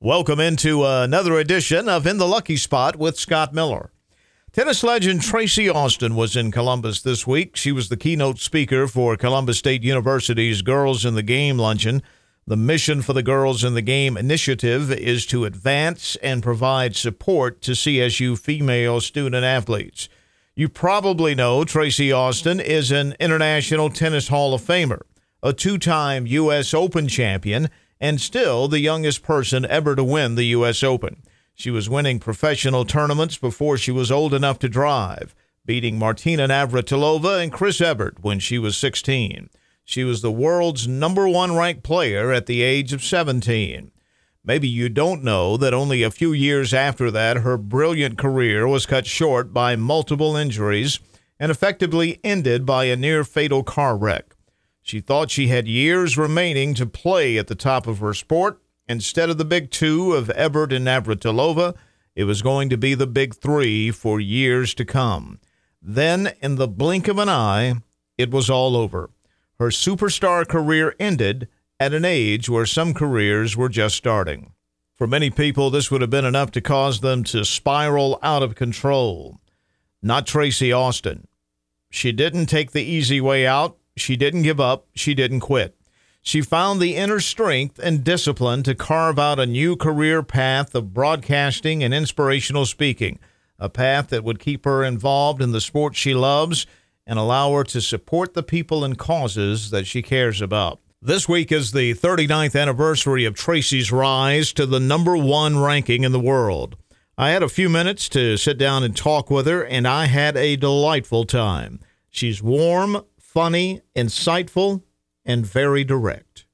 Welcome into another edition of In the Lucky Spot with Scott Miller. Tennis legend Tracy Austin was in Columbus this week. She was the keynote speaker for Columbus State University's Girls in the Game luncheon. The mission for the Girls in the Game initiative is to advance and provide support to CSU female student athletes. You probably know Tracy Austin is an International Tennis Hall of Famer, a two time U.S. Open champion and still the youngest person ever to win the U.S. Open. She was winning professional tournaments before she was old enough to drive, beating Martina Navratilova and Chris Evert when she was 16. She was the world's number one ranked player at the age of 17. Maybe you don't know that only a few years after that, her brilliant career was cut short by multiple injuries and effectively ended by a near fatal car wreck. She thought she had years remaining to play at the top of her sport. Instead of the big two of Evert and Navratilova, it was going to be the big three for years to come. Then, in the blink of an eye, it was all over. Her superstar career ended at an age where some careers were just starting. For many people, this would have been enough to cause them to spiral out of control. Not Tracy Austin. She didn't take the easy way out. She didn't give up. She didn't quit. She found the inner strength and discipline to carve out a new career path of broadcasting and inspirational speaking, a path that would keep her involved in the sport she loves and allow her to support the people and causes that she cares about. This week is the 39th anniversary of Tracy's rise to the number one ranking in the world. I had a few minutes to sit down and talk with her, and I had a delightful time. She's warm, funny, insightful, and very direct.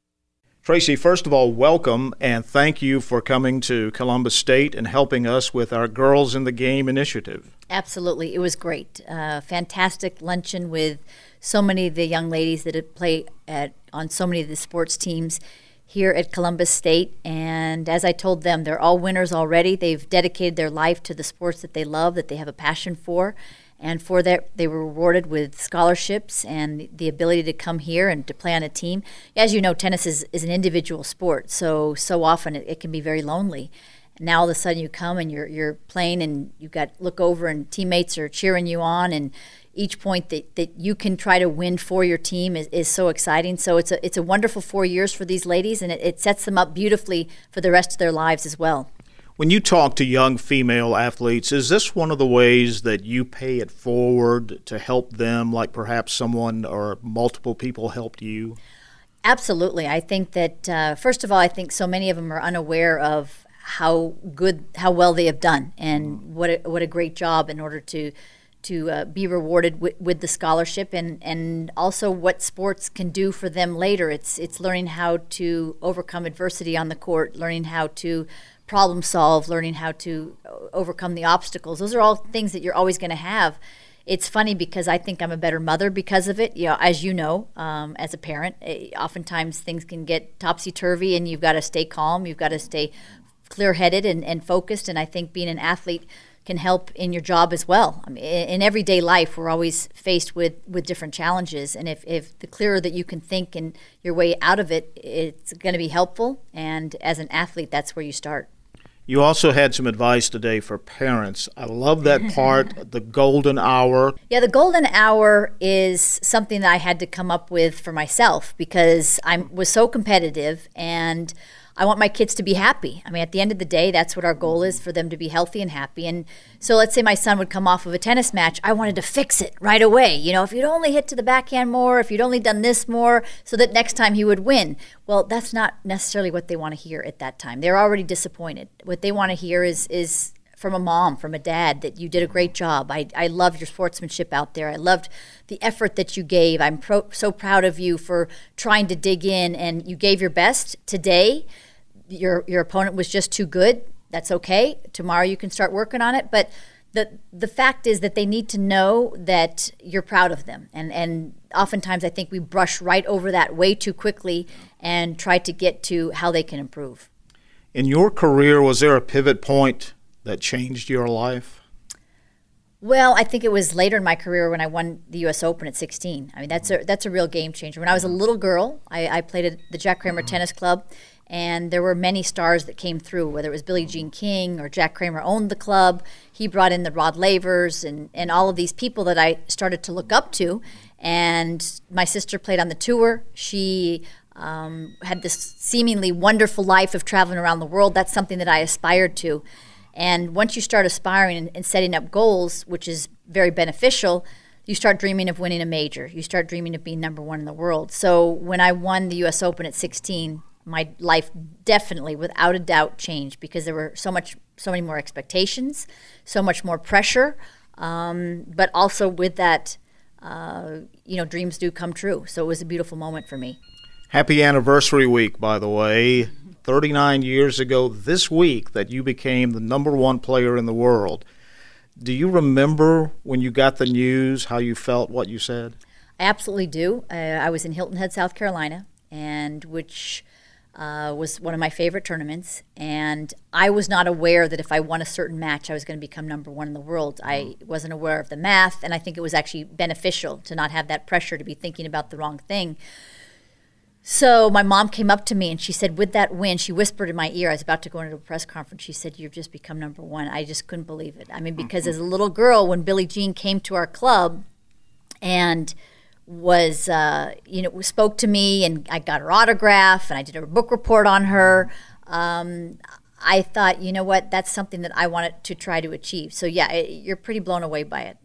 Tracy, first of all, welcome and thank you for coming to Columbus State and helping us with our Girls in the Game initiative. Absolutely. It was great. Uh, fantastic luncheon with so many of the young ladies that play at, on so many of the sports teams here at Columbus State. And as I told them, they're all winners already. They've dedicated their life to the sports that they love, that they have a passion for and for that they were rewarded with scholarships and the ability to come here and to play on a team as you know tennis is, is an individual sport so so often it, it can be very lonely now all of a sudden you come and you're you're playing and you've got look over and teammates are cheering you on and each point that, that you can try to win for your team is, is so exciting. So it's a it's a wonderful four years for these ladies and it, it sets them up beautifully for the rest of their lives as well. When you talk to young female athletes, is this one of the ways that you pay it forward to help them, like perhaps someone or multiple people helped you? Absolutely. I think that, uh, first of all, I think so many of them are unaware of how good, how well they have done, and mm. what a, what a great job in order to to uh, be rewarded with, with the scholarship and, and also what sports can do for them later. It's it's learning how to overcome adversity on the court, learning how to problem solve, learning how to overcome the obstacles. Those are all things that you're always going to have. It's funny because I think I'm a better mother because of it. You know, as you know, um, as a parent, it, eh, oftentimes things can get topsy turvy, and you've got to stay calm. You've got to stay clear headed and, and focused. And I think being an athlete can help in your job as well. I mean, in everyday life, we're always faced with, with different challenges, and if, if the clearer that you can think and your way out of it, it's going to be helpful. And as an athlete, that's where you start. You also had some advice today for parents. I love that part, the golden hour. Yeah, the golden hour is something that I had to come up with for myself because I was so competitive and I want my kids to be happy. I mean, at the end of the day, that's what our goal is for them to be healthy and happy. And so let's say my son would come off of a tennis match. I wanted to fix it right away. You know, if you'd only hit to the backhand more, if you'd only done this more, so that next time he would win. Well, that's not necessarily what they want to hear at that time. They're already disappointed. What they want to hear is, is, from a mom, from a dad, that you did a great job. I, I loved your sportsmanship out there. I loved the effort that you gave. I'm pro- so proud of you for trying to dig in and you gave your best today your your opponent was just too good. That's okay. Tomorrow you can start working on it, but the the fact is that they need to know that you're proud of them and and oftentimes I think we brush right over that way too quickly and try to get to how they can improve. In your career was there a pivot point that changed your life? Well, I think it was later in my career when I won the U.S. Open at 16. I mean, that's a that's a real game changer. When I was a little girl, I, I played at the Jack Kramer mm-hmm. Tennis Club, And there were many stars that came through, whether it was Billie Jean King or Jack Kramer owned the club. He brought in the Rod Lavers and, and all of these people that I started to look up to. And my sister played on the tour. She um, had this seemingly wonderful life of traveling around the world. That's something that I aspired to. And once you start aspiring and, and setting up goals, which is very beneficial, you start dreaming of winning a major. You start dreaming of being number one in the world. So when I won the U.S. Open at 16, my life definitely, without a doubt, changed because there were so much, so many more expectations, so much more pressure, um, but also with that, uh, you know, dreams do come true. So it was a beautiful moment for me. Happy anniversary week, by the way. 39 years ago this week that you became the number one player in the world. Do you remember when you got the news how you felt, what you said? I absolutely do. Uh, I was in Hilton Head, South Carolina, and which uh, was one of my favorite tournaments. And I was not aware that if I won a certain match, I was going to become number one in the world. I wasn't aware of the math, and I think it was actually beneficial to not have that pressure to be thinking about the wrong thing. So my mom came up to me and she said, with that win, she whispered in my ear. I was about to go into a press conference. She said, "You've just become number one." I just couldn't believe it. I mean, because mm-hmm. as a little girl, when Billie Jean came to our club, and was uh, you know spoke to me, and I got her autograph, and I did a book report on her. Um, I thought, you know what, that's something that I wanted to try to achieve. So yeah, it, you're pretty blown away by it.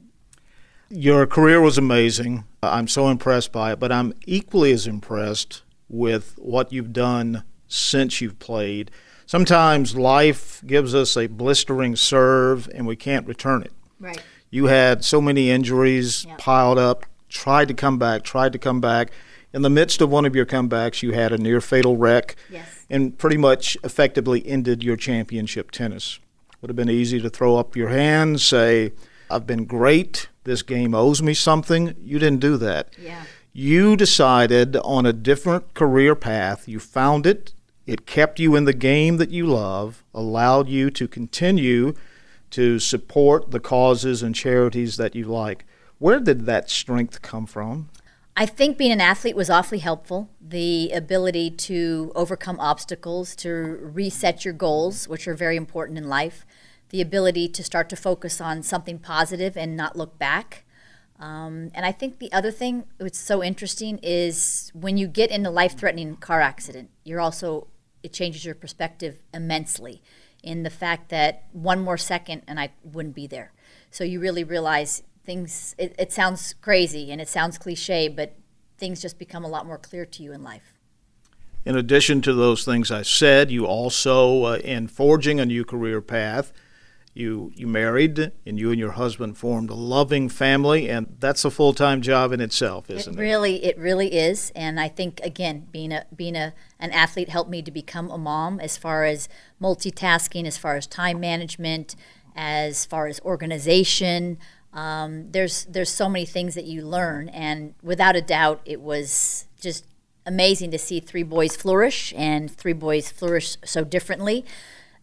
Your career was amazing. I'm so impressed by it, but I'm equally as impressed with what you've done since you've played. Sometimes life gives us a blistering serve and we can't return it. Right. You had so many injuries yeah. piled up, tried to come back, tried to come back. In the midst of one of your comebacks, you had a near fatal wreck yes. and pretty much effectively ended your championship tennis. Would have been easy to throw up your hands, say, I've been great, this game owes me something. You didn't do that. Yeah you decided on a different career path. You found it, it kept you in the game that you love, allowed you to continue to support the causes and charities that you like. Where did that strength come from? I think being an athlete was awfully helpful. The ability to overcome obstacles, to reset your goals, which are very important in life, the ability to start to focus on something positive and not look back. Um, and I think the other thing that's so interesting is when you get in a life threatening car accident, you're also, it changes your perspective immensely in the fact that one more second and I wouldn't be there. So you really realize things, it, it sounds crazy and it sounds cliche, but things just become a lot more clear to you in life. In addition to those things I said, you also, uh, in forging a new career path, you you married and you and your husband formed a loving family and that's a full-time job in itself isn't it, it really it really is and i think again being a being a an athlete helped me to become a mom as far as multitasking as far as time management as far as organization um, there's there's so many things that you learn and without a doubt it was just amazing to see three boys flourish and three boys flourish so differently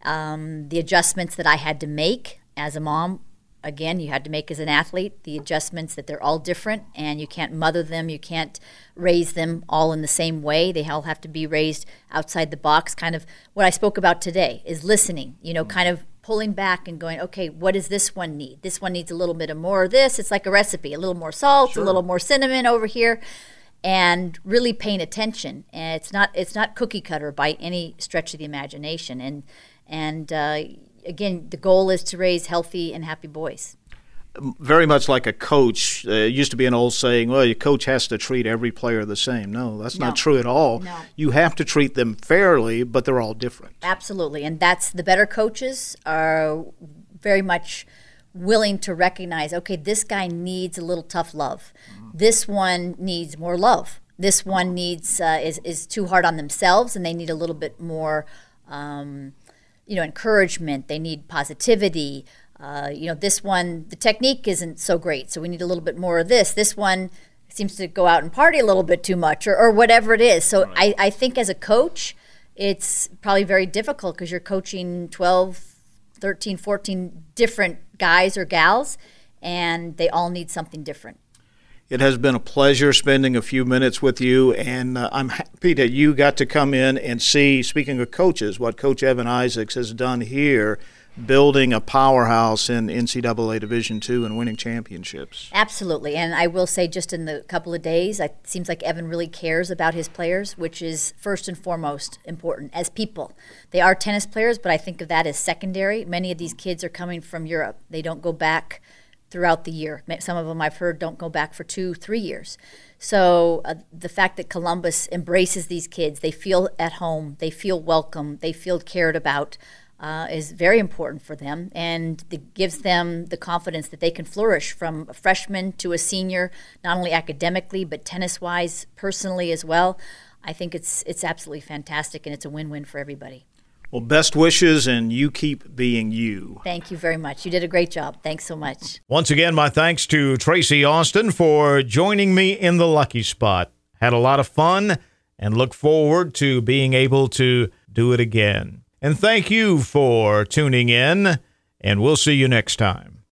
um, the adjustments that I had to make as a mom. Again, you had to make as an athlete the adjustments that they're all different, and you can't mother them, you can't raise them all in the same way. They all have to be raised outside the box. Kind of what I spoke about today is listening, you know, kind of pulling back and going, okay, what does this one need? This one needs a little bit of more of this. It's like a recipe, a little more salt, sure. a little more cinnamon over here and really paying attention. And it's not it's not cookie cutter by any stretch of the imagination. And and uh, again, the goal is to raise healthy and happy boys. Very much like a coach. Uh, it used to be an old saying, well, your coach has to treat every player the same. No, that's no. not true at all. No. You have to treat them fairly, but they're all different. Absolutely. And that's the better coaches are very much willing to recognize okay, this guy needs a little tough love. Mm-hmm. This one needs more love. This one needs uh, is, is too hard on themselves and they need a little bit more. Um, you know encouragement they need positivity. Uh, you know this one the technique isn't so great so we need a little bit more of this. This one seems to go out and party a little bit too much or, or whatever it is. So right. I, I think as a coach it's probably very difficult because you're coaching 12 13 14 different guys or gals and they all need something different It has been a pleasure spending a few minutes with you, and uh, I'm happy that you got to come in and see, speaking of coaches, what Coach Evan Isaacs has done here building a powerhouse in NCAA Division II and winning championships. Absolutely, and I will say, just in the couple of days, it seems like Evan really cares about his players, which is first and foremost important as people. They are tennis players, but I think of that as secondary. Many of these kids are coming from Europe. They don't go back throughout the year. Some of them I've heard don't go back for two, three years. So uh, the fact that Columbus embraces these kids, they feel at home, they feel welcome, they feel cared about uh, is very important for them and it gives them the confidence that they can flourish from a freshman to a senior, not only academically but tennis wise, personally as well. I think it's it's absolutely fantastic and it's a win win for everybody. Well, best wishes, and you keep being you. Thank you very much. You did a great job. Thanks so much. Once again, my thanks to Tracy Austin for joining me in the lucky spot. Had a lot of fun and look forward to being able to do it again. And thank you for tuning in, and we'll see you next time.